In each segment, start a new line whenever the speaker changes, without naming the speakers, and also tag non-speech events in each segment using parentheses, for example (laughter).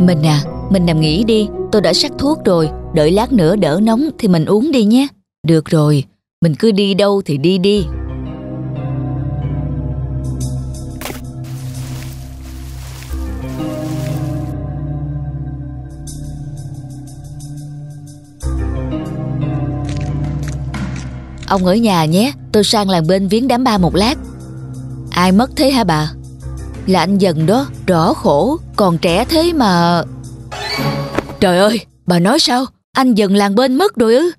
Mình à, mình nằm nghỉ đi, tôi đã sắc thuốc rồi, đợi lát nữa đỡ nóng thì mình uống đi nhé. Được rồi, mình cứ đi đâu thì đi đi. Ông ở nhà nhé, tôi sang làng bên viếng đám ba một lát. Ai mất thế hả bà? Là anh dần đó, rõ khổ, còn trẻ thế mà... Trời ơi, bà nói sao? Anh dần làng bên mất rồi ư?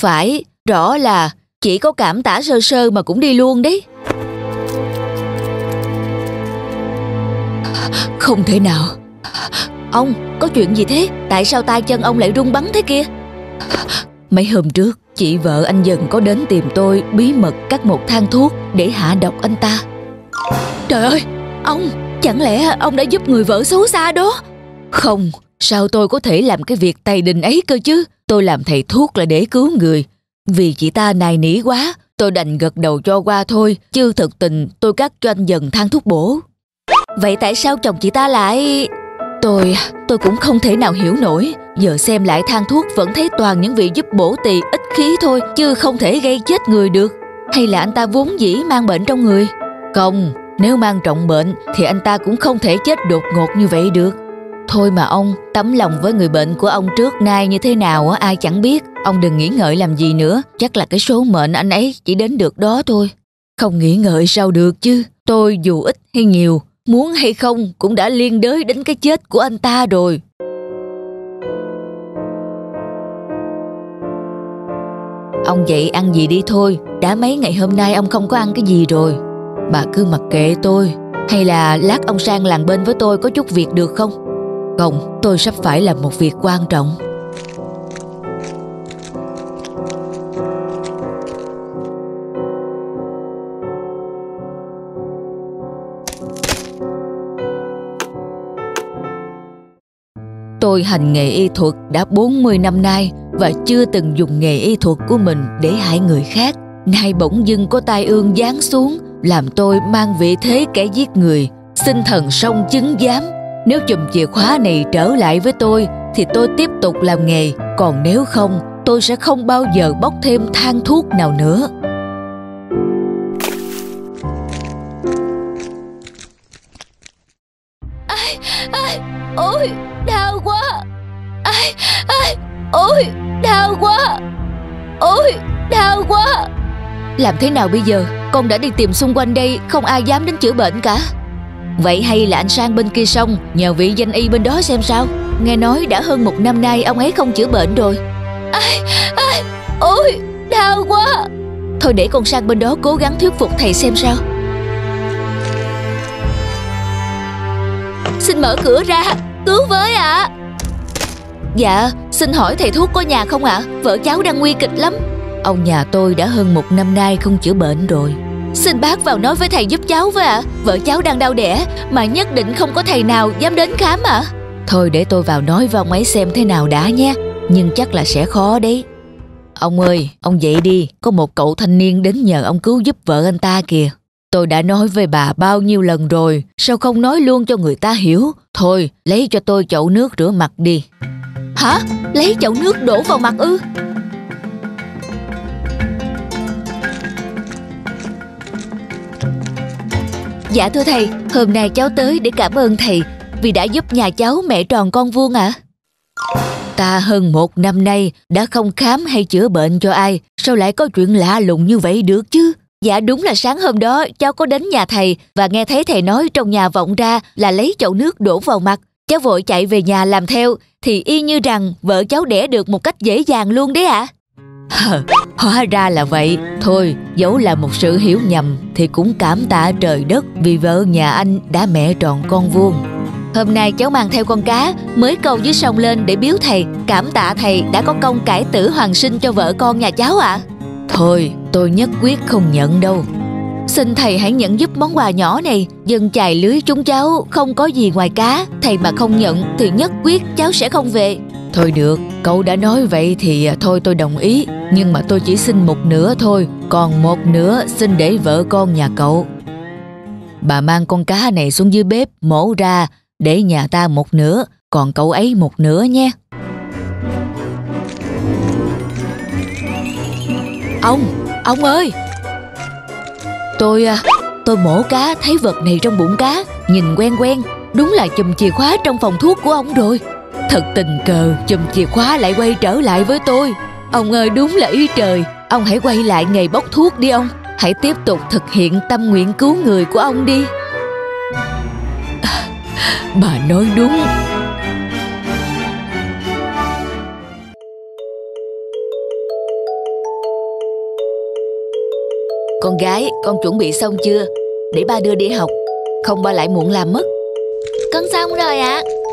Phải, rõ là chỉ có cảm tả sơ sơ mà cũng đi luôn đấy. Không thể nào. Ông, có chuyện gì thế? Tại sao tay chân ông lại rung bắn thế kia? Mấy hôm trước, chị vợ anh dần có đến tìm tôi bí mật cắt một thang thuốc để hạ độc anh ta. Trời ơi, ông, chẳng lẽ ông đã giúp người vợ xấu xa đó? Không, sao tôi có thể làm cái việc tày đình ấy cơ chứ? Tôi làm thầy thuốc là để cứu người. Vì chị ta nài nỉ quá, tôi đành gật đầu cho qua thôi, chứ thực tình tôi cắt cho anh dần thang thuốc bổ. Vậy tại sao chồng chị ta lại... Tôi, tôi cũng không thể nào hiểu nổi. Giờ xem lại thang thuốc vẫn thấy toàn những vị giúp bổ tỳ ít khí thôi, chứ không thể gây chết người được. Hay là anh ta vốn dĩ mang bệnh trong người? Không, nếu mang trọng bệnh thì anh ta cũng không thể chết đột ngột như vậy được. Thôi mà ông, tấm lòng với người bệnh của ông trước nay như thế nào ai chẳng biết. Ông đừng nghĩ ngợi làm gì nữa, chắc là cái số mệnh anh ấy chỉ đến được đó thôi. Không nghĩ ngợi sao được chứ, tôi dù ít hay nhiều, muốn hay không cũng đã liên đới đến cái chết của anh ta rồi. Ông dậy ăn gì đi thôi, đã mấy ngày hôm nay ông không có ăn cái gì rồi. Bà cứ mặc kệ tôi, hay là lát ông sang làng bên với tôi có chút việc được không? Không, tôi sắp phải làm một việc quan trọng. Tôi hành nghề y thuật đã 40 năm nay và chưa từng dùng nghề y thuật của mình để hại người khác. Nay bỗng dưng có tai ương giáng xuống làm tôi mang vị thế kẻ giết người. Xin thần song chứng giám, nếu chùm chìa khóa này trở lại với tôi thì tôi tiếp tục làm nghề, còn nếu không tôi sẽ không bao giờ bóc thêm than thuốc nào nữa.
ai ai ôi đau quá. Ai ai ôi đau quá. Ôi đau quá.
Làm thế nào bây giờ? Con đã đi tìm xung quanh đây, không ai dám đến chữa bệnh cả. Vậy hay là anh sang bên kia sông, nhờ vị danh y bên đó xem sao? Nghe nói đã hơn một năm nay ông ấy không chữa bệnh rồi.
ai ai ôi đau quá
Thôi để con sang bên đó cố gắng thuyết phục thầy xem sao.
xin mở cửa ra cứu với ạ
Dạ, xin hỏi thầy thuốc có nhà không ạ? Vợ cháu đang nguy kịch lắm. Ông nhà tôi đã hơn một năm nay không chữa bệnh rồi.
xin bác vào nói với thầy giúp cháu với ạ vợ cháu đang đau đẻ mà nhất định không có thầy nào dám đến khám ạ
Thôi để tôi vào nói với ông ấy xem thế nào đã nhé. Nhưng chắc là sẽ khó đấy. Ông ơi, ông dậy đi. Có một cậu thanh niên đến nhờ ông cứu giúp vợ anh ta kìa. Tôi đã nói với bà bao nhiêu lần rồi. Sao không nói luôn cho người ta hiểu? Thôi, lấy cho tôi chậu nước rửa mặt đi.
hả lấy chậu nước đổ vào mặt ư
Dạ thưa thầy, hôm nay cháu tới để cảm ơn thầy vì đã giúp nhà cháu mẹ tròn con vuông ạ. Ta hơn một năm nay đã không khám hay chữa bệnh cho ai, sao lại có chuyện lạ lùng như vậy được chứ? Dạ đúng là sáng hôm đó cháu có đến nhà thầy và nghe thấy thầy nói trong nhà vọng ra là lấy chậu nước đổ vào mặt. Cháu vội chạy về nhà làm theo thì y như rằng vợ cháu đẻ được một cách dễ dàng luôn đấy ạ. À. (laughs) Hóa ra là vậy. Thôi, dẫu là một sự hiểu nhầm thì cũng cảm tạ trời đất vì vợ nhà anh đã mẹ tròn con vuông. Hôm nay cháu mang theo con cá mới câu dưới sông lên để biếu thầy, cảm tạ thầy đã có công cải tử hoàng sinh cho vợ con nhà cháu ạ. Thôi, tôi nhất quyết không nhận đâu. Xin thầy hãy nhận giúp món quà nhỏ này Dân chài lưới chúng cháu không có gì ngoài cá Thầy mà không nhận thì nhất quyết cháu sẽ không về Thôi được, cậu đã nói vậy thì à, thôi tôi đồng ý Nhưng mà tôi chỉ xin một nửa thôi Còn một nửa xin để vợ con nhà cậu Bà mang con cá này xuống dưới bếp mổ ra Để nhà ta một nửa còn cậu ấy một nửa nhé. Ông, ông ơi! Tôi, à, tôi mổ cá thấy vật này trong bụng cá, nhìn quen quen, đúng là chùm chìa khóa trong phòng thuốc của ông rồi. Thật tình cờ, chùm chìa khóa lại quay trở lại với tôi. Ông ơi, đúng là ý trời, ông hãy quay lại nghề bốc thuốc đi ông. Hãy tiếp tục thực hiện tâm nguyện cứu người của ông đi. À, (laughs) bà nói đúng. Con gái, con chuẩn bị xong chưa? Để ba đưa đi học Không ba lại muộn làm mất
Con xong rồi ạ à.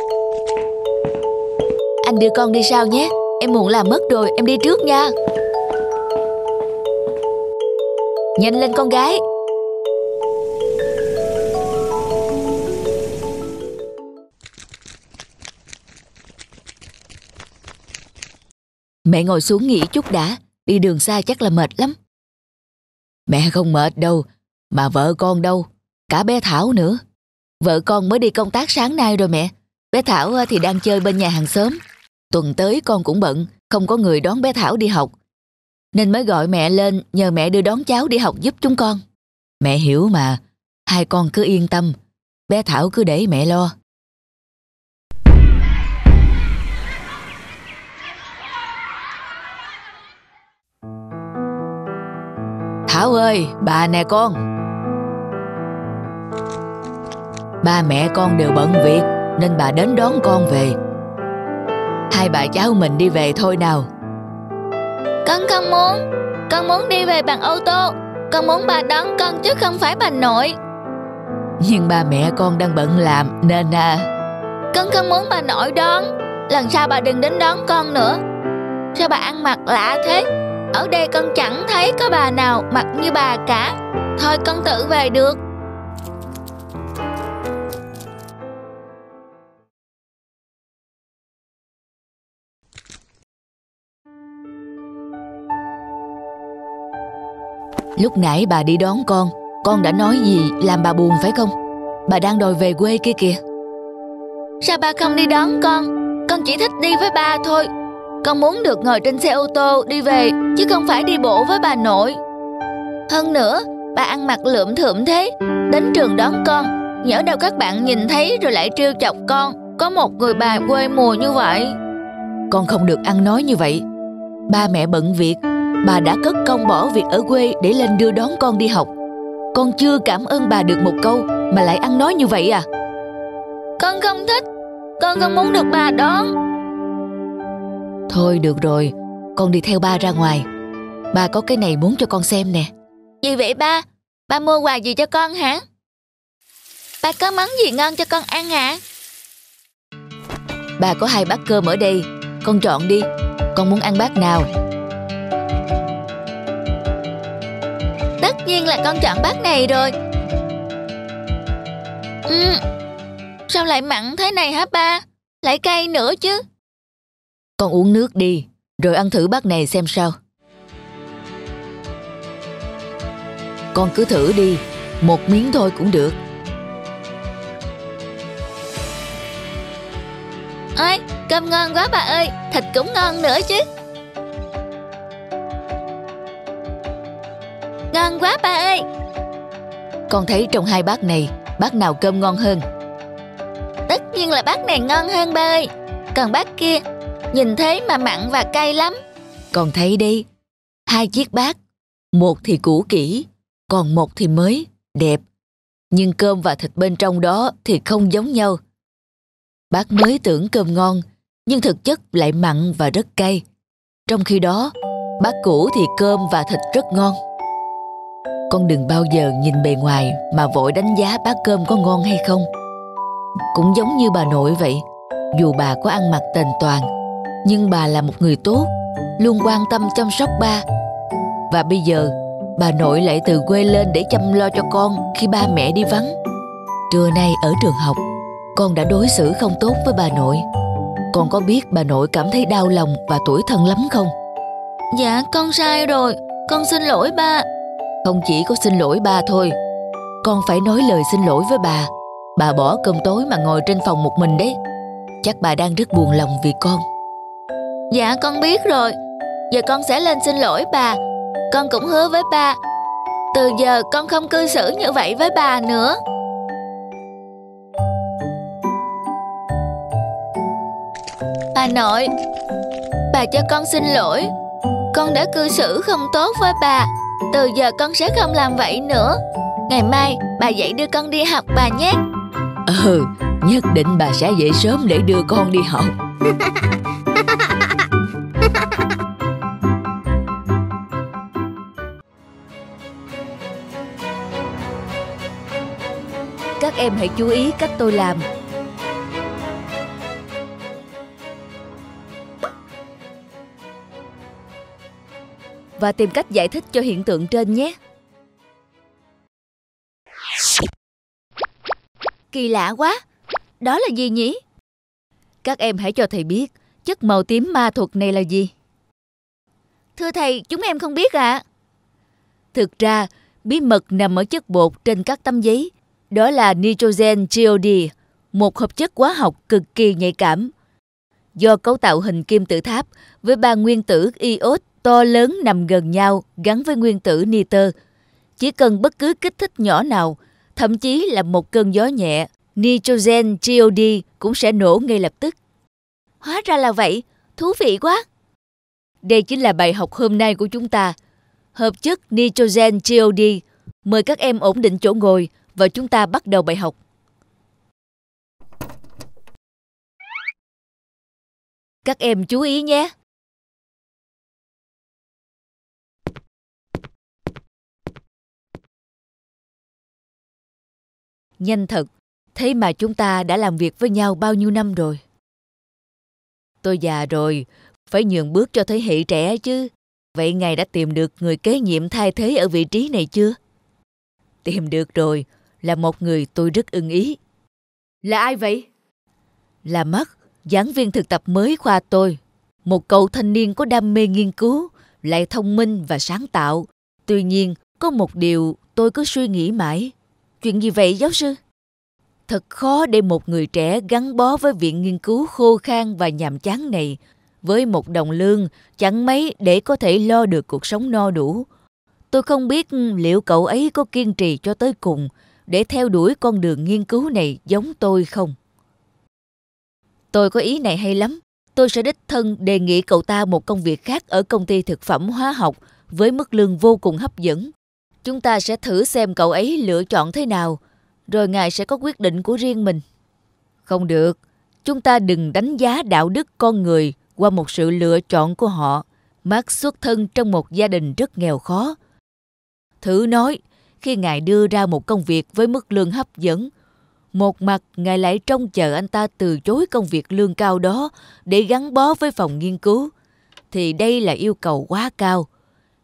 Anh đưa con đi sau nhé Em muộn làm mất rồi, em đi trước nha Nhanh lên con gái Mẹ ngồi xuống nghỉ chút đã Đi đường xa chắc là mệt lắm Mẹ không mệt đâu, mà vợ con đâu, cả bé Thảo nữa. Vợ con mới đi công tác sáng nay rồi mẹ. Bé Thảo ờ, thì đang chơi bên nhà hàng xóm. Tuần tới con cũng bận, không có người đón bé Thảo đi học. Nên mới gọi mẹ lên nhờ mẹ đưa đón cháu đi học giúp chúng con. Mẹ hiểu mà, hai con cứ yên tâm, bé Thảo cứ để mẹ lo. Thảo ơi, bà nè con Ba mẹ con đều bận việc Nên bà đến đón con về Hai bà cháu mình đi về thôi nào.
Con không muốn Con muốn đi về bằng ô tô. Con muốn bà đón con chứ không phải bà nội.
Nhưng ba mẹ con đang bận làm Nên à
Con không muốn bà nội đón. Lần sau bà đừng đến đón con nữa. Sao bà ăn mặc lạ thế? Ở đây con chẳng thấy có bà nào mặc như bà cả. Thôi con tự về được
Lúc nãy bà đi đón con Con đã nói gì làm bà buồn phải không? Bà đang đòi về quê kia kìa.
Sao ba không đi đón con? Con chỉ thích đi với ba thôi. Con muốn được ngồi trên xe ô tô đi về Chứ không phải đi bộ với bà nội. Hơn nữa Bà ăn mặc lượm thượm thế Đến trường đón con. Nhỡ đâu các bạn nhìn thấy rồi lại trêu chọc con Có một người bà quê mùa như vậy.
Con không được ăn nói như vậy. Ba mẹ bận việc Bà đã cất công bỏ việc ở quê Để lên đưa đón con đi học Con chưa cảm ơn bà được một câu Mà lại ăn nói như vậy à
Con không thích Con không muốn được bà đón
Thôi được rồi, con đi theo ba ra ngoài. Ba có cái này muốn cho con xem nè.
Gì vậy ba? Ba mua quà gì cho con hả? Ba có món gì ngon cho con ăn hả?
Ba có hai bát cơm ở đây, con chọn đi. Con muốn ăn bát nào?
Nhiên là con chọn bát này rồi. Ừ, sao lại mặn thế này hả ba? Lại cay nữa chứ.
Con uống nước đi, rồi ăn thử bát này xem sao. Con cứ thử đi, một miếng thôi cũng được.
Ôi, cơm ngon quá bà ơi, thịt cũng ngon nữa chứ. Ngon quá bà ơi.
Con thấy trong hai bát này, bát nào cơm ngon hơn?
Tất nhiên là bát này ngon hơn ba ơi. Còn bát kia Nhìn thế mà mặn và cay lắm
Còn thấy đi Hai chiếc bát Một thì cũ kỹ Còn một thì mới, đẹp Nhưng cơm và thịt bên trong đó Thì không giống nhau Bát mới tưởng cơm ngon Nhưng thực chất lại mặn và rất cay Trong khi đó Bát cũ thì cơm và thịt rất ngon con đừng bao giờ nhìn bề ngoài Mà vội đánh giá bát cơm có ngon hay không. Cũng giống như bà nội vậy, Dù bà có ăn mặc tền toàn, nhưng bà là một người tốt, luôn quan tâm chăm sóc ba. Và bây giờ, bà nội lại từ quê lên để chăm lo cho con khi ba mẹ đi vắng. Trưa nay ở trường học, con đã đối xử không tốt với bà nội. Con có biết bà nội cảm thấy đau lòng và tủi thân lắm không?
Dạ con sai rồi. Con xin lỗi ba
không chỉ có xin lỗi ba thôi con phải nói lời xin lỗi với bà. Bà bỏ cơm tối mà ngồi trên phòng một mình đấy. Chắc bà đang rất buồn lòng vì con.
Dạ con biết rồi. Giờ con sẽ lên xin lỗi bà. Con cũng hứa với ba. Từ giờ con không cư xử như vậy với bà nữa. Bà nội, Bà cho con xin lỗi. Con đã cư xử không tốt với bà. Từ giờ con sẽ không làm vậy nữa. Ngày mai bà dậy đưa con đi học bà nhé.
Ừ Nhất định bà sẽ dậy sớm để đưa con đi học. Các em hãy chú ý cách tôi làm Và tìm cách giải thích cho hiện tượng trên nhé
Kỳ lạ quá Đó là gì nhỉ?
Các em hãy cho thầy biết chất màu tím ma thuật này là gì?
Thưa thầy, chúng em không biết ạ. À.
Thực ra, bí mật nằm ở chất bột trên các tấm giấy. Đó là nitrogen geode, một hợp chất hóa học cực kỳ nhạy cảm. Do cấu tạo hình kim tự tháp với ba nguyên tử iốt to lớn nằm gần nhau gắn với nguyên tử nitơ. Chỉ cần bất cứ kích thích nhỏ nào, thậm chí là một cơn gió nhẹ, nitrogen geode cũng sẽ nổ ngay lập tức.
Hóa ra là vậy, thú vị quá.
Đây chính là bài học hôm nay của chúng ta. Hợp chất nitrogen geode. Mời các em ổn định chỗ ngồi và chúng ta bắt đầu bài học. Các em chú ý nhé. Nhanh thật, thế mà chúng ta đã làm việc với nhau bao nhiêu năm rồi. Tôi già rồi, phải nhường bước cho thế hệ trẻ chứ. Vậy ngài đã tìm được người kế nhiệm thay thế ở vị trí này chưa? Tìm được rồi, là một người tôi rất ưng ý. Là ai vậy? Là Mắt, giảng viên thực tập mới khoa tôi. Một cậu thanh niên có đam mê nghiên cứu, lại thông minh và sáng tạo. Tuy nhiên, có một điều tôi cứ suy nghĩ mãi. Chuyện gì vậy giáo sư? Thật khó để một người trẻ gắn bó với viện nghiên cứu khô khan và nhàm chán này, với một đồng lương chẳng mấy để có thể lo được cuộc sống no đủ. Tôi không biết liệu cậu ấy có kiên trì cho tới cùng để theo đuổi con đường nghiên cứu này giống tôi không. Tôi có ý này hay lắm. Tôi sẽ đích thân đề nghị cậu ta một công việc khác ở công ty thực phẩm hóa học với mức lương vô cùng hấp dẫn. Chúng ta sẽ thử xem cậu ấy lựa chọn thế nào rồi ngài sẽ có quyết định của riêng mình. Không được, chúng ta đừng đánh giá đạo đức con người qua một sự lựa chọn của họ. Mark xuất thân trong một gia đình rất nghèo khó. Thử nói, khi ngài đưa ra một công việc với mức lương hấp dẫn, một mặt ngài lại trông chờ anh ta từ chối công việc lương cao đó để gắn bó với phòng nghiên cứu, thì đây là yêu cầu quá cao,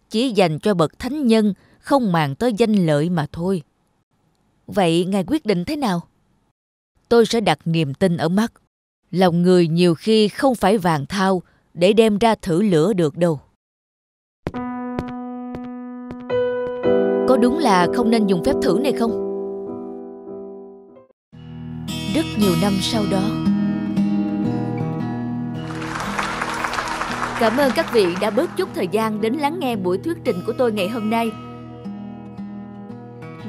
chỉ dành cho bậc thánh nhân không màng tới danh lợi mà thôi. Vậy ngài quyết định thế nào? Tôi sẽ đặt niềm tin ở mắt. Lòng người nhiều khi không phải vàng thao để đem ra thử lửa được đâu. Có đúng là không nên dùng phép thử này không? Rất nhiều năm sau đó. Cảm ơn các vị đã bớt chút thời gian đến lắng nghe buổi thuyết trình của tôi ngày hôm nay.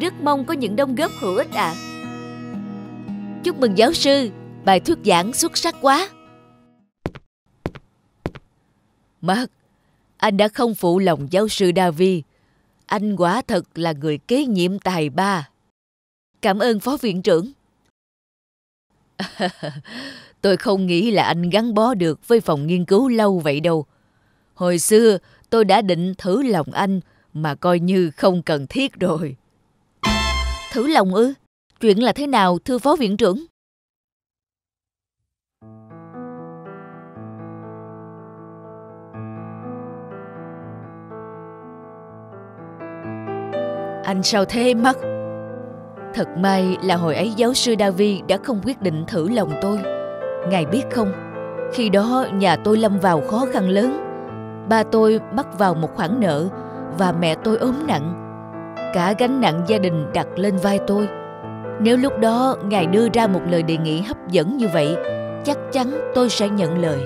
Rất mong có những đóng góp hữu ích ạ. À. Chúc mừng giáo sư, bài thuyết giảng xuất sắc quá. Mark, anh đã không phụ lòng giáo sư Davi. Anh quả thật là người kế nhiệm tài ba. Cảm ơn phó viện trưởng. (laughs) tôi không nghĩ là anh gắn bó được với phòng nghiên cứu lâu vậy đâu. Hồi xưa tôi đã định thử lòng anh mà coi như không cần thiết rồi. Thử lòng ư? Chuyện là thế nào thưa phó viện trưởng? Anh sao thế mất? Thật may là hồi ấy giáo sư Davi đã không quyết định thử lòng tôi. Ngài biết không, khi đó nhà tôi lâm vào khó khăn lớn. Ba tôi mắc vào một khoản nợ và mẹ tôi ốm nặng cả gánh nặng gia đình đặt lên vai tôi nếu lúc đó ngài đưa ra một lời đề nghị hấp dẫn như vậy chắc chắn tôi sẽ nhận lời.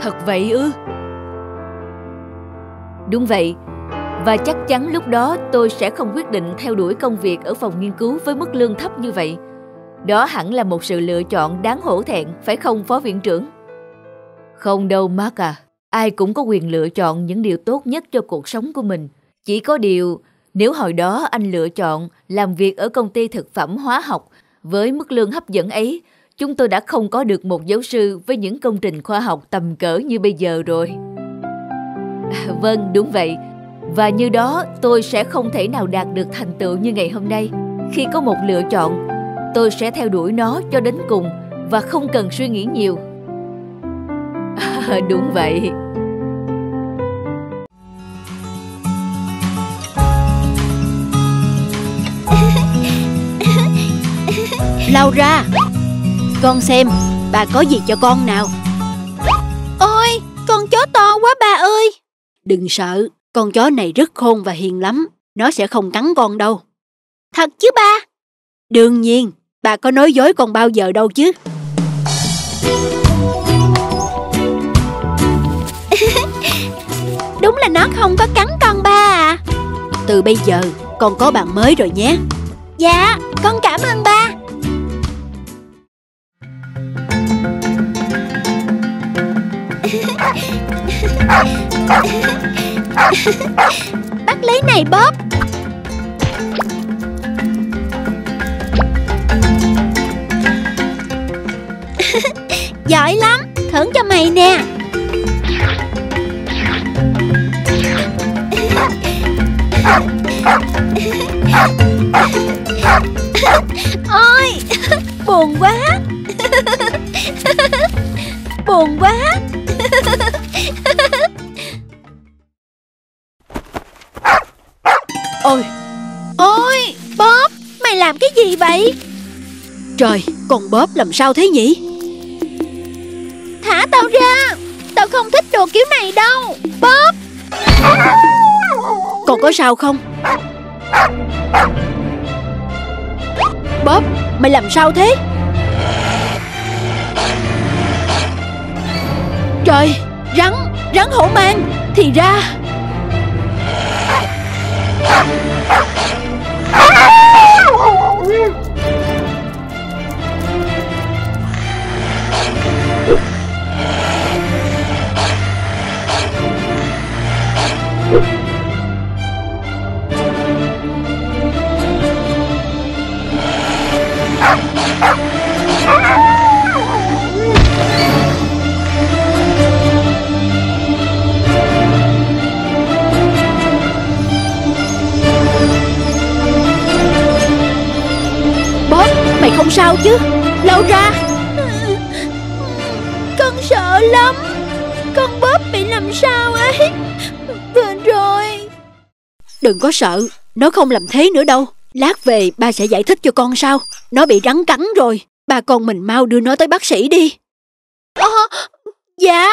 Thật vậy ư? Đúng vậy, và chắc chắn lúc đó tôi sẽ không quyết định theo đuổi công việc ở phòng nghiên cứu với mức lương thấp như vậy. Đó hẳn là một sự lựa chọn đáng hổ thẹn, phải không phó viện trưởng? Không đâu Mark à, ai cũng có quyền lựa chọn những điều tốt nhất cho cuộc sống của mình. Chỉ có điều, nếu hồi đó anh lựa chọn làm việc ở công ty thực phẩm hóa học với mức lương hấp dẫn ấy, chúng tôi đã không có được một giáo sư với những công trình khoa học tầm cỡ như bây giờ rồi. À, (laughs) vâng, đúng vậy. Và như đó tôi sẽ không thể nào đạt được thành tựu như ngày hôm nay. Khi có một lựa chọn, tôi sẽ theo đuổi nó cho đến cùng và không cần suy nghĩ nhiều. À, (laughs) đúng vậy.
Laura. Con xem Bà có gì cho con nào?
Ôi Con chó to quá ba ơi.
Đừng sợ Con chó này rất khôn và hiền lắm. Nó sẽ không cắn con đâu.
Thật chứ ba?
Đương nhiên Bà có nói dối con bao giờ đâu chứ. (laughs)
Đúng là nó không có cắn con ba à.
Từ bây giờ con có bạn mới rồi nhé.
Dạ con cảm ơn ba Bắt lấy này, Bob. (laughs) Giỏi lắm, Thưởng cho mày nè. Ôi, (laughs) Buồn quá. (laughs) Buồn quá.
Trời Con bóp làm sao thế nhỉ?
Thả tao ra Tao không thích đồ kiểu này đâu. Bob
Con có sao không? Bob Mày làm sao thế? Trời Rắn Rắn hổ mang Thì ra Bob Mày không sao chứ? Laura
Con sợ lắm. Con Bob bị làm sao ấy? Vừa rồi.
Đừng có sợ. Nó không làm thế nữa đâu. Lát về ba sẽ giải thích cho con sao. Nó bị rắn cắn rồi. Ba con mình mau đưa nó tới bác sĩ đi.
À, Dạ.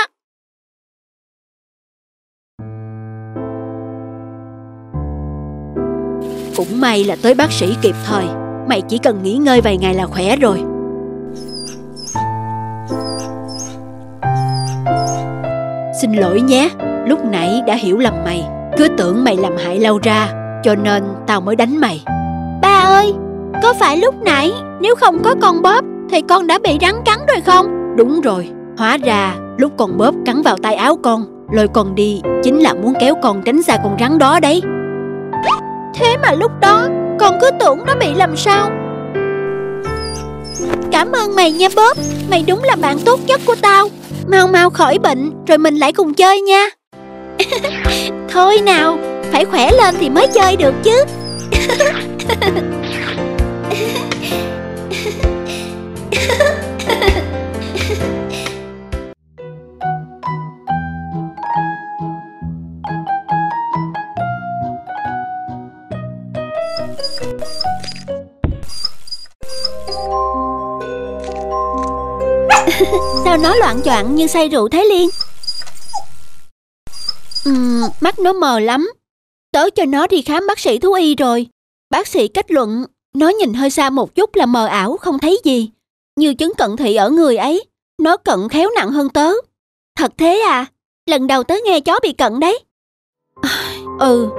Cũng may là tới bác sĩ kịp thời. Mày chỉ cần nghỉ ngơi vài ngày là khỏe rồi. Xin lỗi nhé Lúc nãy đã hiểu lầm mày. Cứ tưởng mày làm hại Laura Cho nên tao mới đánh mày.
Ơi Có phải lúc nãy Nếu không có con Bob Thì con đã bị rắn cắn rồi không?
Đúng rồi Hóa ra lúc con bóp cắn vào tay áo con Lôi con đi Chính là muốn kéo con tránh xa con rắn đó đấy.
Thế mà lúc đó Con cứ tưởng nó bị làm sao? Cảm ơn mày nha Bob Mày đúng là bạn tốt nhất của tao. Mau mau khỏi bệnh Rồi mình lại cùng chơi nha. (laughs) Thôi nào Phải khỏe lên thì mới chơi được chứ Sao nó loạn choạng như say rượu thế Liên. Ừ, mắt nó mờ lắm. Tớ cho nó đi khám bác sĩ thú y rồi Bác sĩ kết luận Nó nhìn hơi xa một chút là mờ ảo không thấy gì Như chứng cận thị ở người ấy
Nó cận khéo nặng hơn tớ.
Thật thế à? Lần đầu tớ nghe chó bị cận đấy.
À, ừ,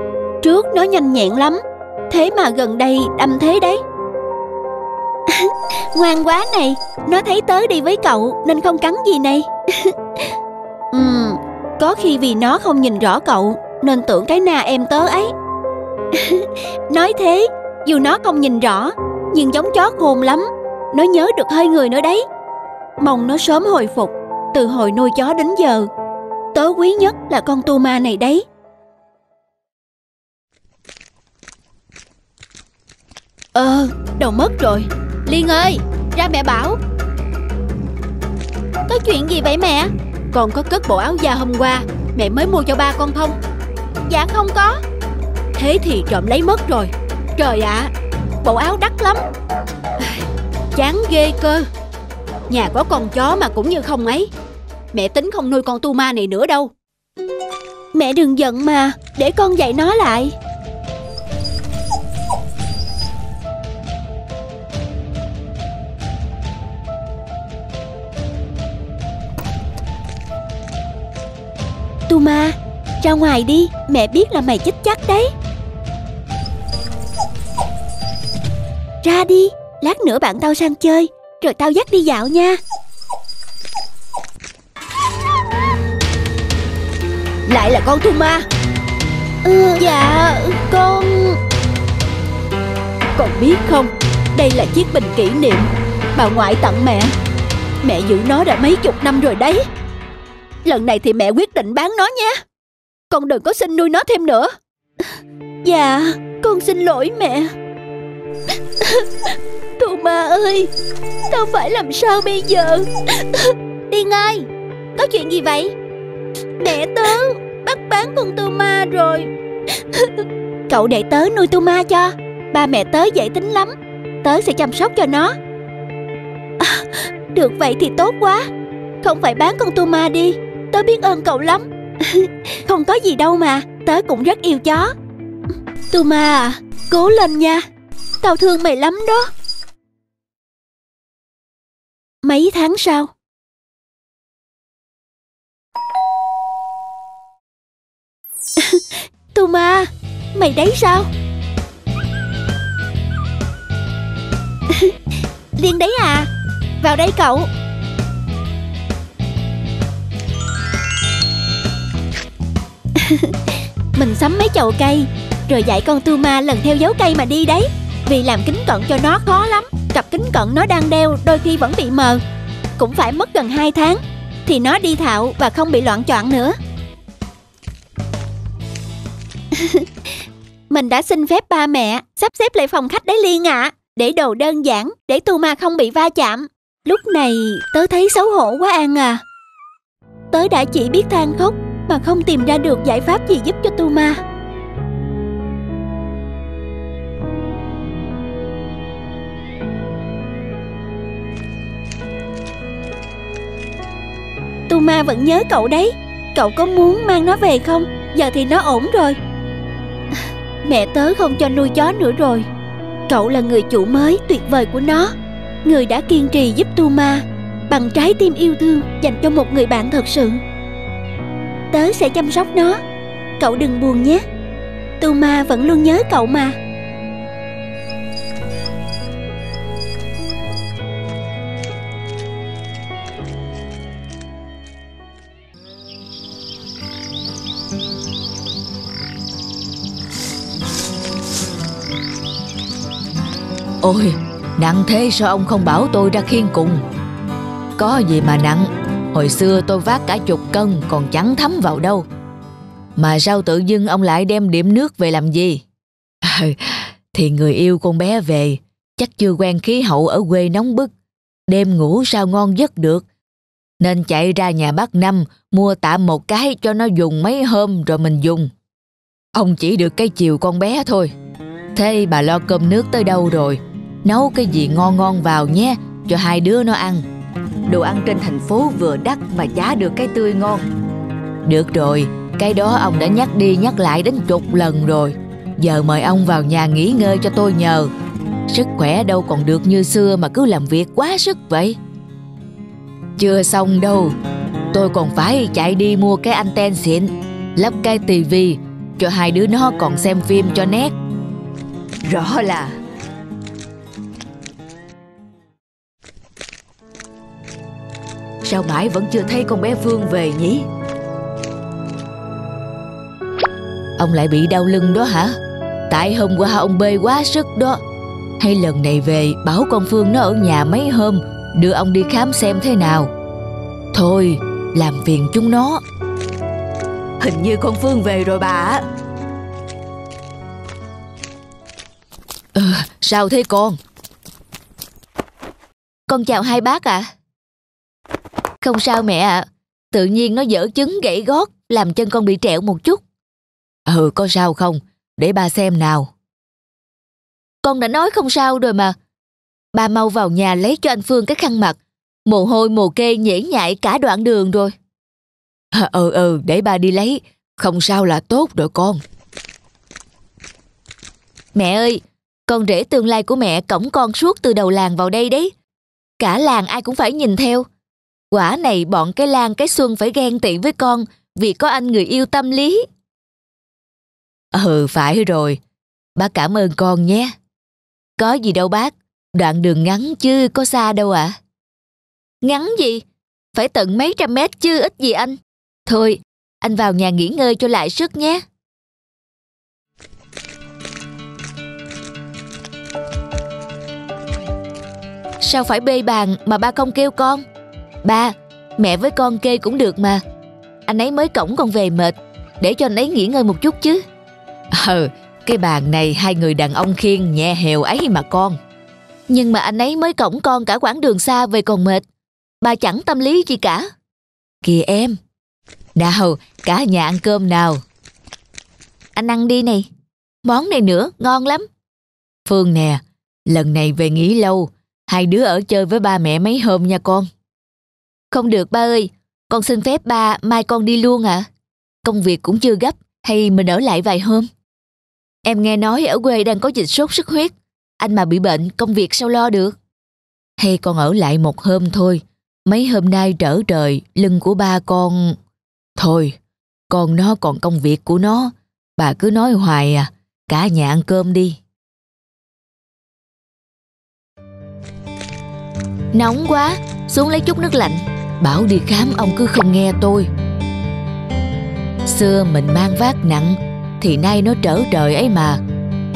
trước nó nhanh nhẹn lắm. Thế mà gần đây đâm thế đấy. (laughs)
Ngoan quá này, nó thấy tớ đi với cậu nên không cắn gì này. (laughs)
Ừ, có khi vì nó không nhìn rõ cậu nên tưởng cái na em tớ ấy. (laughs)
Nói thế, dù nó không nhìn rõ, nhưng giống chó khôn lắm. Nó nhớ được hơi người nữa đấy.
Mong nó sớm hồi phục, từ hồi nuôi chó đến giờ. Tớ quý nhất là con tu ma này đấy. Ờ, đầu mất rồi.
Liên ơi, ra mẹ bảo. Có chuyện gì vậy mẹ?
Con có cất bộ áo da hôm qua, mẹ mới mua cho ba con không?
Dạ không có.
Thế thì trộm lấy mất rồi. Trời ạ, bộ áo đắt lắm. (sighs) Chán ghê cơ. Nhà có con chó mà cũng như không ấy. Mẹ tính không nuôi con tu ma này nữa đâu.
Mẹ đừng giận mà, để con dạy nó lại. Tu ma, ra ngoài đi, mẹ biết là mày chết chắc đấy. Ra đi, lát nữa bạn tao sang chơi, rồi tao dắt đi dạo nha.
Lại là con tu ma.
Ừ, dạ, con...
Con biết không, đây là chiếc bình kỷ niệm bà ngoại tặng mẹ. Mẹ giữ nó đã mấy chục năm rồi đấy. Lần này thì mẹ quyết định bán nó nhé. Con đừng có xin nuôi nó thêm nữa.
Dạ, con xin lỗi mẹ. Tu ma ơi, tao phải làm sao bây giờ? Tiên ơi, có chuyện gì vậy? Mẹ tớ bắt bán con tu ma rồi. Cậu để tớ nuôi tu ma cho. Ba mẹ tớ dễ tính lắm. Tớ sẽ chăm sóc cho nó. À, được vậy thì tốt quá. Không phải bán con tu ma đi. Tớ biết ơn cậu lắm. (laughs) Không có gì đâu mà, tớ cũng rất yêu chó. Tuma à, cố lên nha. Tao thương mày lắm đó. Mấy tháng sau (laughs) Tuma mày đấy sao? (laughs) Liên đấy à? Vào đây cậu. (laughs) Mình sắm mấy chậu cây, rồi dạy con tu ma lần theo dấu cây mà đi đấy. Vì làm kính cận cho nó khó lắm Cặp kính cận nó đang đeo đôi khi vẫn bị mờ. Cũng phải mất gần 2 tháng Thì nó đi thạo và không bị loạn choạng nữa. (laughs) Mình đã xin phép ba mẹ Sắp xếp lại phòng khách đấy Liên ạ à, Để đồ đơn giản Để tu ma không bị va chạm. Lúc này tớ thấy xấu hổ quá An à. Tớ đã chỉ biết than khóc. Mà không tìm ra được giải pháp gì giúp cho tu ma Tu Ma vẫn nhớ cậu đấy. Cậu có muốn mang nó về không? Giờ thì nó ổn rồi. (laughs) Mẹ tớ không cho nuôi chó nữa rồi. Cậu là người chủ mới, tuyệt vời của nó. Người đã kiên trì giúp Tu Ma Bằng trái tim yêu thương Dành cho một người bạn thật sự. Tớ sẽ chăm sóc nó. Cậu đừng buồn nhé. Tu Ma vẫn luôn nhớ cậu mà.
Ôi, nặng thế sao ông không bảo tôi ra khiên cùng? Có gì mà nặng? Hồi xưa tôi vác cả chục cân Còn chẳng thấm vào đâu. Mà sao tự dưng ông lại đem điểm nước về làm gì? À, Thì người yêu con bé về Chắc chưa quen khí hậu ở quê nóng bức. Đêm ngủ sao ngon giấc được. Nên chạy ra nhà bác Năm Mua tạm một cái cho nó dùng mấy hôm Rồi mình dùng. Ông chỉ được cái chiều con bé thôi. Thế bà lo cơm nước tới đâu rồi? Nấu cái gì ngon ngon vào nhé Cho hai đứa nó ăn. Đồ ăn trên thành phố vừa đắt Mà giá được cái tươi ngon. Được rồi, Cái đó ông đã nhắc đi nhắc lại đến chục lần rồi. Giờ mời ông vào nhà nghỉ ngơi cho tôi nhờ. Sức khỏe đâu còn được như xưa Mà cứ làm việc quá sức vậy. Chưa xong đâu. Tôi còn phải chạy đi mua cái anten xịn, Lắp cái tivi Cho hai đứa nó còn xem phim cho nét. Rõ là Sao mãi vẫn chưa thấy con bé Phương về nhỉ? Ông lại bị đau lưng đó hả? Tại hôm qua ông bê quá sức đó. Hay lần này về bảo con Phương nó ở nhà mấy hôm Đưa ông đi khám xem thế nào. Thôi làm phiền chúng nó. Hình như con Phương về rồi bà ờ, Sao thế con?
Con chào hai bác ạ Không sao mẹ ạ. Tự nhiên nó dở chứng gãy gót Làm chân con bị trẹo một chút.
Ừ có sao không? Để ba xem nào.
Con đã nói không sao rồi mà. Ba mau vào nhà lấy cho anh Phương cái khăn mặt. Mồ hôi mồ kê nhễ nhại cả đoạn đường rồi.
À, Ừ ừ để ba đi lấy. Không sao là tốt rồi con.
Mẹ ơi Con rể tương lai của mẹ cổng con suốt từ đầu làng vào đây đấy. Cả làng ai cũng phải nhìn theo Quả này bọn cái lan, cái xuân phải ghen tị với con, Vì có anh người yêu tâm lý.
Ừ phải rồi. Bác cảm ơn con nhé.
Có gì đâu bác. Đoạn đường ngắn chứ, có xa đâu ạ. À? Ngắn gì? Phải tận mấy trăm mét chứ, ít gì anh. Thôi, anh vào nhà nghỉ ngơi cho lại sức nhé. Sao phải bê bàn mà ba không kêu con? Ba, Mẹ với con kê cũng được mà. Anh ấy mới cổng con về mệt, Để cho anh ấy nghỉ ngơi một chút chứ.
Ừ Cái bàn này hai người đàn ông khiêng nhẹ hèo ấy mà con.
Nhưng mà anh ấy mới cổng con cả quãng đường xa về còn mệt. Bà chẳng tâm lý gì cả.
Kìa em, Nào, cả nhà ăn cơm nào.
Anh ăn đi này. Món này nữa, ngon lắm.
Phương nè, Lần này về nghỉ lâu, Hai đứa ở chơi với ba mẹ mấy hôm nha con.
Không được, ba ơi. Con xin phép ba, mai con đi luôn ạ. À? Công việc cũng chưa gấp, Hay mình ở lại vài hôm? Em nghe nói ở quê đang có dịch sốt xuất huyết. Anh mà bị bệnh, công việc sao lo được?
Hay con ở lại một hôm thôi. Mấy hôm nay trở trời, Lưng của ba con Thôi, con nó còn công việc của nó. Bà cứ nói hoài à. Cả nhà ăn cơm đi.
Nóng quá, Xuống lấy chút nước lạnh.
Bảo đi khám ông cứ không nghe tôi. Xưa mình mang vác nặng Thì nay nó trở trời ấy mà.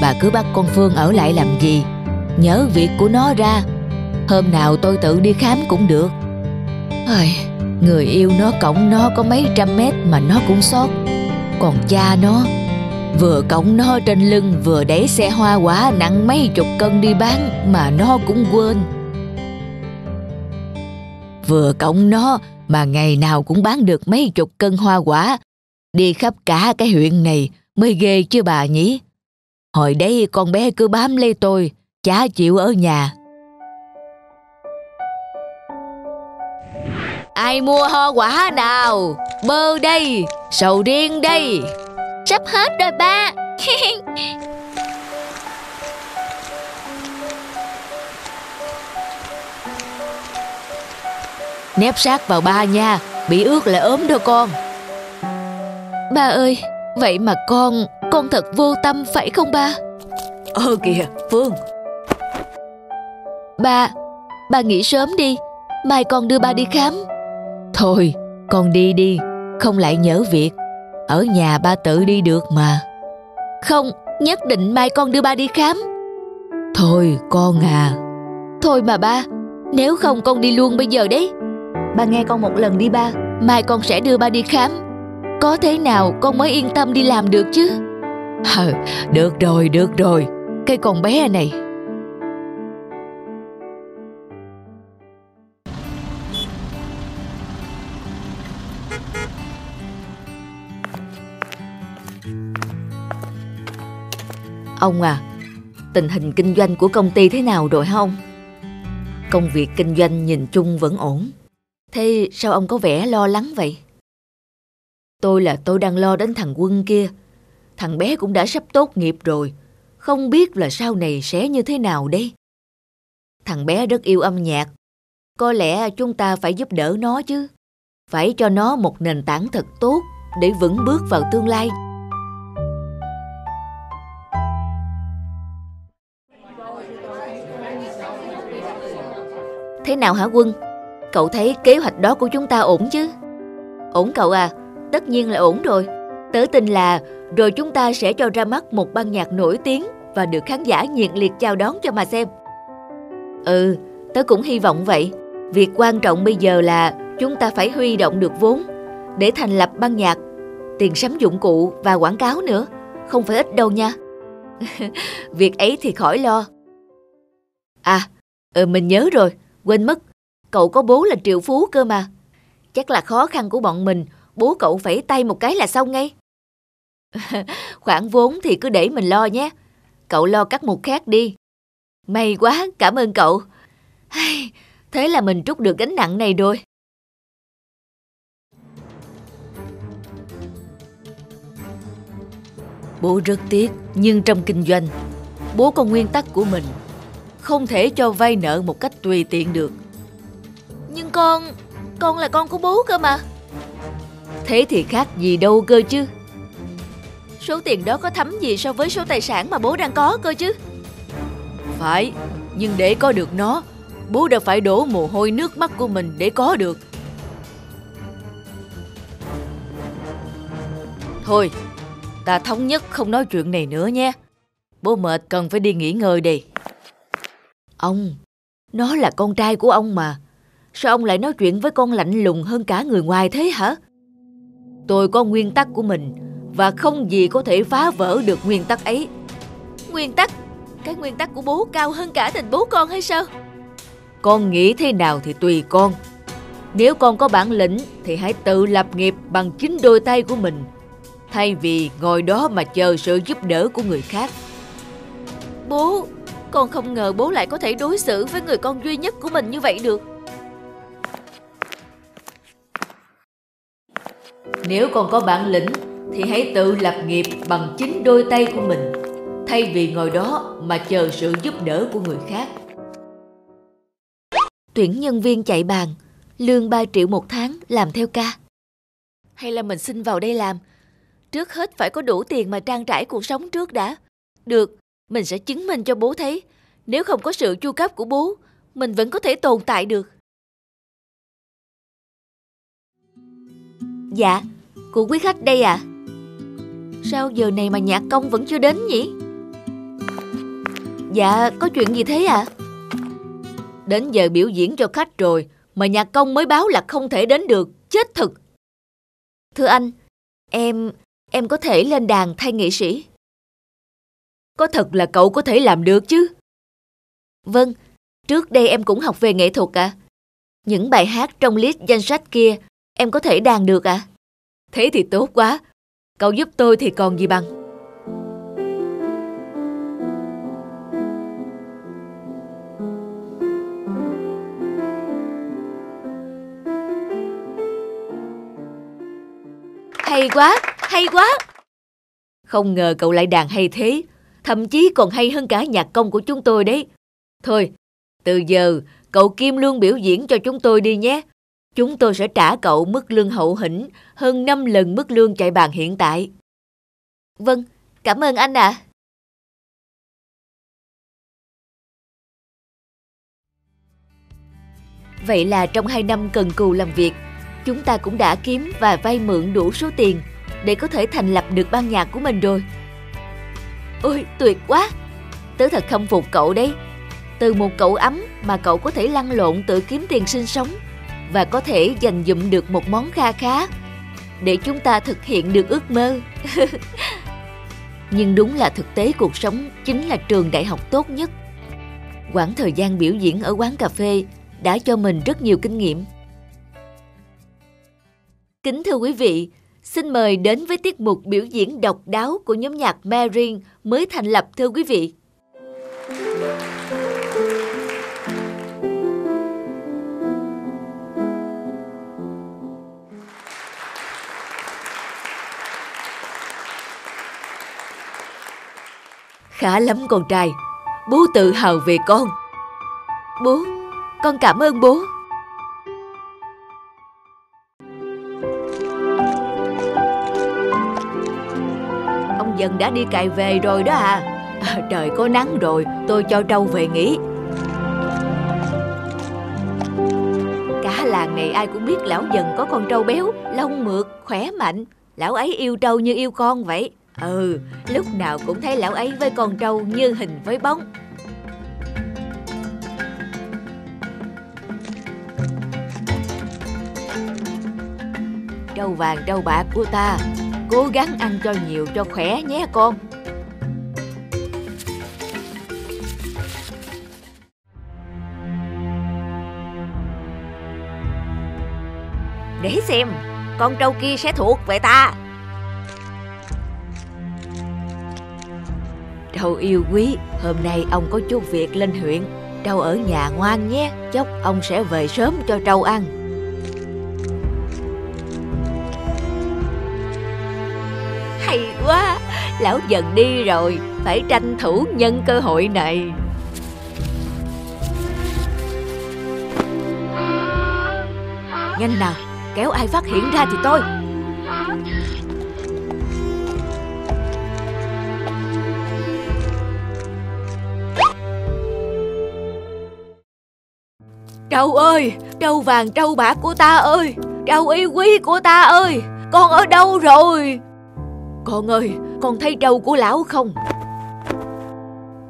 Bà cứ bắt con Phương ở lại làm gì? Nhớ việc của nó ra. Hôm nào tôi tự đi khám cũng được. Ôi, Người yêu nó cổng nó có mấy trăm mét mà nó cũng sót Còn cha nó Vừa cổng nó trên lưng vừa đẩy xe hoa quả nặng mấy chục cân đi bán mà nó cũng quên. Vừa cộng nó mà ngày nào cũng bán được mấy chục cân hoa quả. Đi khắp cả cái huyện này mới ghê chứ bà nhỉ? Hồi đấy con bé cứ bám lấy tôi, Chả chịu ở nhà. Ai mua hoa quả nào? Bơ đây, Sầu riêng đây.
Sắp hết rồi ba. (laughs)
Nép sát vào ba nha Bị ướt là ốm đâu con.
Ba ơi Vậy mà con Con thật vô tâm phải không ba?
Ờ kìa Phương.
Ba Ba nghỉ sớm đi Mai con đưa ba đi khám.
Thôi con đi đi Không lại nhớ việc. Ở nhà ba tự đi được mà.
Không Nhất định mai con đưa ba đi khám.
Thôi con à.
Thôi mà ba Nếu không con đi luôn bây giờ đấy Ba nghe con một lần đi ba. Mai con sẽ đưa ba đi khám. Có thế nào con mới yên tâm đi làm được chứ?
Hờ Được rồi được rồi. Cái con bé này. Ông à, tình hình kinh doanh của công ty thế nào rồi hả ông? Công việc kinh doanh nhìn chung vẫn ổn. Thế sao ông có vẻ lo lắng vậy? Tôi là tôi đang lo đến thằng Quân kia. Thằng bé cũng đã sắp tốt nghiệp rồi. Không biết là sau này sẽ như thế nào đây. Thằng bé rất yêu âm nhạc. Có lẽ chúng ta phải giúp đỡ nó chứ. Phải cho nó một nền tảng thật tốt để vững bước vào tương lai. Thế nào hả Quân? Cậu thấy kế hoạch đó của chúng ta ổn chứ? Ổn cậu à, tất nhiên là ổn rồi. Tớ tin là rồi chúng ta sẽ cho ra mắt một ban nhạc nổi tiếng và được khán giả nhiệt liệt chào đón cho mà xem. Ừ, tớ cũng hy vọng vậy. Việc quan trọng bây giờ là chúng ta phải huy động được vốn để thành lập ban nhạc, tiền sắm dụng cụ và quảng cáo nữa. Không phải ít đâu nha. (laughs) Việc ấy thì khỏi lo. À, ừ, mình nhớ rồi, quên mất. Cậu có bố là triệu phú cơ mà. Chắc là khó khăn của bọn mình, bố cậu phải tay một cái là xong ngay. (laughs) Khoản vốn thì cứ để mình lo nhé. Cậu lo các mục khác đi. May quá, cảm ơn cậu. Thế là mình trút được gánh nặng này rồi. Bố rất tiếc, nhưng trong kinh doanh, bố có nguyên tắc của mình. Không thể cho vay nợ một cách tùy tiện được.
Nhưng con, con là con của bố cơ mà.
Thế thì khác gì đâu cơ chứ.
Số tiền đó có thấm gì so với số tài sản mà bố đang có cơ chứ?
Phải, nhưng để có được nó, bố đã phải đổ mồ hôi nước mắt của mình để có được. Thôi, ta thống nhất không nói chuyện này nữa nhé. Bố mệt cần phải đi nghỉ ngơi đi. Ông, nó là con trai của ông mà. Sao ông lại nói chuyện với con lạnh lùng hơn cả người ngoài thế hả? Tôi có nguyên tắc của mình và không gì có thể phá vỡ được nguyên tắc ấy.
Nguyên tắc? Cái nguyên tắc của bố cao hơn cả tình bố con hay sao?
Con nghĩ thế nào thì tùy con. Nếu con có bản lĩnh thì hãy tự lập nghiệp bằng chính đôi tay của mình, thay vì ngồi đó mà chờ sự giúp đỡ của người khác.
Bố, con không ngờ bố lại có thể đối xử với người con duy nhất của mình như vậy được.
Nếu con có bản lĩnh thì hãy tự lập nghiệp bằng chính đôi tay của mình, thay vì ngồi đó mà chờ sự giúp đỡ của người khác. Tuyển nhân viên chạy bàn, lương 3 triệu một tháng làm theo ca.
Hay là mình xin vào đây làm? Trước hết phải có đủ tiền mà trang trải cuộc sống trước đã. Được, mình sẽ chứng minh cho bố thấy. Nếu không có sự chu cấp của bố, mình vẫn có thể tồn tại được.
Dạ, của quý khách đây à? Sao giờ này mà nhạc công vẫn chưa đến nhỉ? Dạ, có chuyện gì thế à? Đến giờ biểu diễn cho khách rồi, mà nhạc công mới báo là không thể đến được, chết thật Thưa anh, em, em có thể lên đàn thay nghệ sĩ. Có thật là cậu có thể làm được chứ? Vâng, trước đây em cũng học về nghệ thuật ạ. À. Những bài hát trong list danh sách kia, em có thể đàn được ạ. À? Thế thì tốt quá, cậu giúp tôi thì còn gì bằng. Hay quá, hay quá. Không ngờ cậu lại đàn hay thế, thậm chí còn hay hơn cả nhạc công của chúng tôi đấy. Thôi, từ giờ cậu Kim luôn biểu diễn cho chúng tôi đi nhé. Chúng tôi sẽ trả cậu mức lương hậu hĩnh hơn 5 lần mức lương chạy bàn hiện tại. Vâng, cảm ơn anh ạ. À. Vậy là trong 2 năm cần cù làm việc, chúng ta cũng đã kiếm và vay mượn đủ số tiền để có thể thành lập được ban nhạc của mình rồi. Ôi, tuyệt quá! Tớ thật khâm phục cậu đấy. Từ một cậu ấm mà cậu có thể lăn lộn tự kiếm tiền sinh sống và có thể dành dụm được một món kha khá để chúng ta thực hiện được ước mơ. (laughs) Nhưng đúng là thực tế cuộc sống chính là trường đại học tốt nhất. Quãng thời gian biểu diễn ở quán cà phê đã cho mình rất nhiều kinh nghiệm. Kính thưa quý vị, xin mời đến với tiết mục biểu diễn độc đáo của nhóm nhạc Marin mới thành lập thưa quý vị. khá lắm con trai. Bố tự hào về con. Bố, con cảm ơn bố. Ông dần đã đi cày về rồi đó à, à Trời có nắng rồi, tôi cho trâu về nghỉ. Cả làng này ai cũng biết lão dần có con trâu béo, lông mượt, khỏe mạnh. Lão ấy yêu trâu như yêu con vậy ừ lúc nào cũng thấy lão ấy với con trâu như hình với bóng. Trâu vàng, trâu bạc của ta, Cố gắng ăn cho nhiều cho khỏe nhé con. Để xem, Con trâu kia sẽ thuộc về ta. Thầu yêu quý, Hôm nay ông có chút việc lên huyện, Trâu ở nhà ngoan nhé, Chốc ông sẽ về sớm cho trâu ăn. Hay quá, Lão dần đi rồi, Phải tranh thủ nhân cơ hội này. Nhanh nào, Kéo ai phát hiện ra thì tôi. Trâu ơi Trâu vàng trâu bạc của ta ơi Trâu yêu quý của ta ơi Con ở đâu rồi con ơi, con thấy trâu của lão không?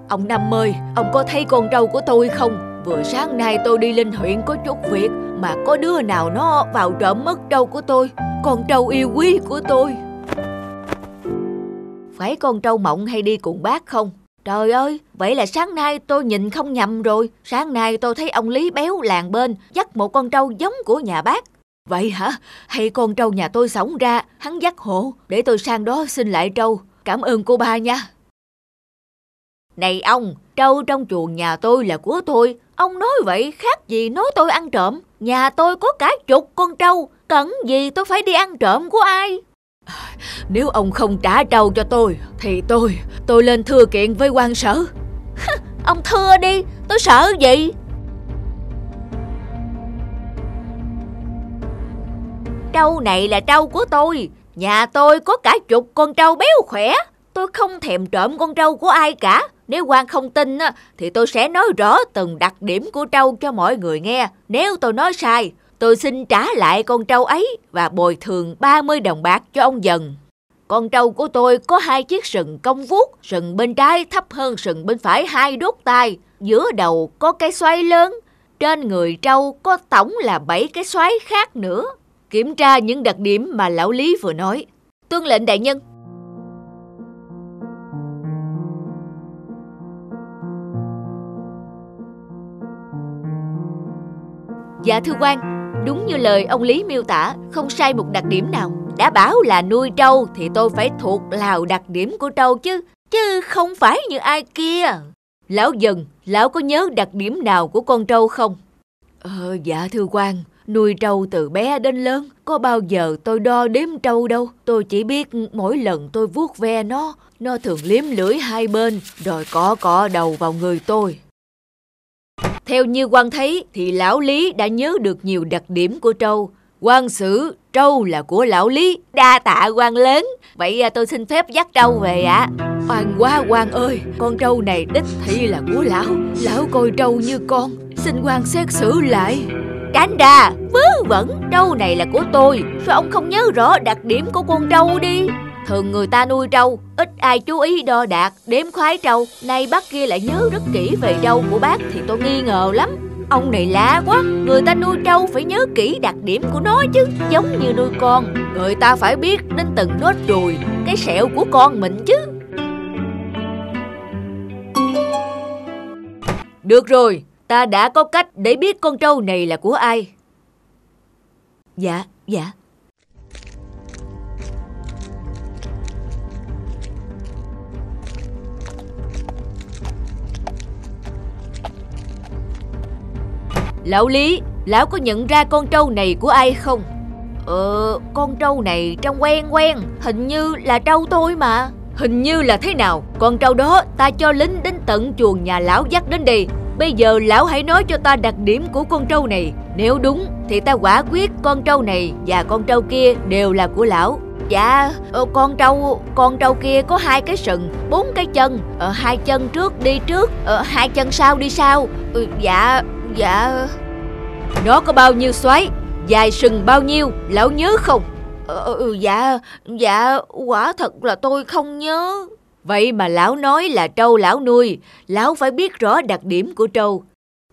Ông Năm ơi, ông có thấy con trâu của tôi không? Vừa sáng nay tôi đi lên huyện có chút việc Mà có đứa nào nó vào trộm mất trâu của tôi Con trâu yêu quý của tôi Phải con trâu mộng hay đi cùng bác không? Trời ơi, vậy là sáng nay tôi nhìn không nhầm rồi Sáng nay tôi thấy ông Lý béo làng bên Dắt một con trâu giống của nhà bác Vậy hả? Hay con trâu nhà tôi sống ra, hắn dắt hộ, để tôi sang đó xin lại trâu. Cảm ơn cô ba nha. Này ông, trâu trong chuồng nhà tôi là của tôi. Ông nói vậy khác gì nói tôi ăn trộm. Nhà tôi có cả chục con trâu, cần gì tôi phải đi ăn trộm của ai? Nếu ông không trả trâu cho tôi, thì tôi, tôi lên thưa kiện với quan sở. (laughs) ông thưa đi, tôi sợ gì? Trâu này là trâu của tôi. Nhà tôi có cả chục con trâu béo khỏe. Tôi không thèm trộm con trâu của ai cả. Nếu quan không tin thì tôi sẽ nói rõ từng đặc điểm của trâu cho mọi người nghe. Nếu tôi nói sai, tôi xin trả lại con trâu ấy và bồi thường 30 đồng bạc cho ông dần. Con trâu của tôi có hai chiếc sừng cong vuốt, sừng bên trái thấp hơn sừng bên phải hai đốt tai, giữa đầu có cái xoáy lớn, trên người trâu có tổng là 7 cái xoáy khác nữa kiểm tra những đặc điểm mà lão Lý vừa nói. Tuân lệnh đại nhân. Dạ thưa quan, đúng như lời ông Lý miêu tả, không sai một đặc điểm nào. Đã bảo là nuôi trâu thì tôi phải thuộc lào đặc điểm của trâu chứ, chứ không phải như ai kia. Lão dần, lão có nhớ đặc điểm nào của con trâu không? Ờ, dạ thưa quan, Nuôi trâu từ bé đến lớn, có bao giờ tôi đo đếm trâu đâu. Tôi chỉ biết mỗi lần tôi vuốt ve nó, nó thường liếm lưỡi hai bên, rồi cọ cọ đầu vào người tôi. Theo như quan thấy thì lão Lý đã nhớ được nhiều đặc điểm của trâu. quan xử trâu là của lão Lý, đa tạ quan lớn. Vậy à, tôi xin phép dắt trâu về ạ. À. Oan quá quan ơi, con trâu này đích thị là của lão. Lão coi trâu như con, xin quan xét xử lại. Tránh ra, vớ vẩn, trâu này là của tôi Sao ông không nhớ rõ đặc điểm của con trâu đi Thường người ta nuôi trâu, ít ai chú ý đo đạc, đếm khoái trâu Nay bác kia lại nhớ rất kỹ về trâu của bác thì tôi nghi ngờ lắm Ông này lạ quá, người ta nuôi trâu phải nhớ kỹ đặc điểm của nó chứ Giống như nuôi con, người ta phải biết đến từng nốt ruồi, cái sẹo của con mình chứ Được rồi, Ta đã có cách để biết con trâu này là của ai. Dạ, dạ. Lão Lý, lão có nhận ra con trâu này của ai không? Ờ, con trâu này trông quen quen, hình như là trâu tôi mà. Hình như là thế nào? Con trâu đó ta cho lính đến tận chuồng nhà lão dắt đến đây Bây giờ lão hãy nói cho ta đặc điểm của con trâu này Nếu đúng thì ta quả quyết con trâu này và con trâu kia đều là của lão
Dạ ờ, con trâu Con trâu kia có hai cái sừng Bốn cái chân ờ, Hai chân trước đi trước ờ, Hai chân sau đi sau ừ, Dạ Dạ.
Nó có bao nhiêu xoáy? Dài sừng bao nhiêu? Lão nhớ không?
Ờ, ừ, Dạ Dạ Quả thật là tôi không nhớ.
Vậy mà lão nói là trâu lão nuôi. Lão phải biết rõ đặc điểm của trâu.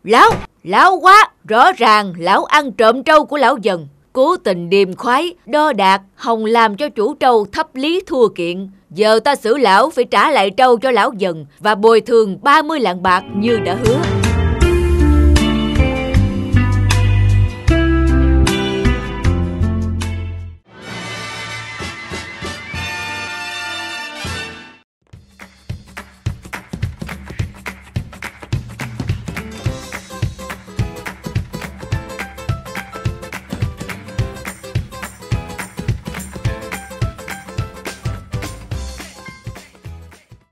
Lão Lão quá! Rõ ràng lão ăn trộm trâu của lão dần. Cố tình điềm khoái, đo đạc, hòng làm cho chủ trâu thấp lý thua kiện. Giờ ta xử lão phải trả lại trâu cho lão dần và bồi thường 30 lạng bạc như đã hứa.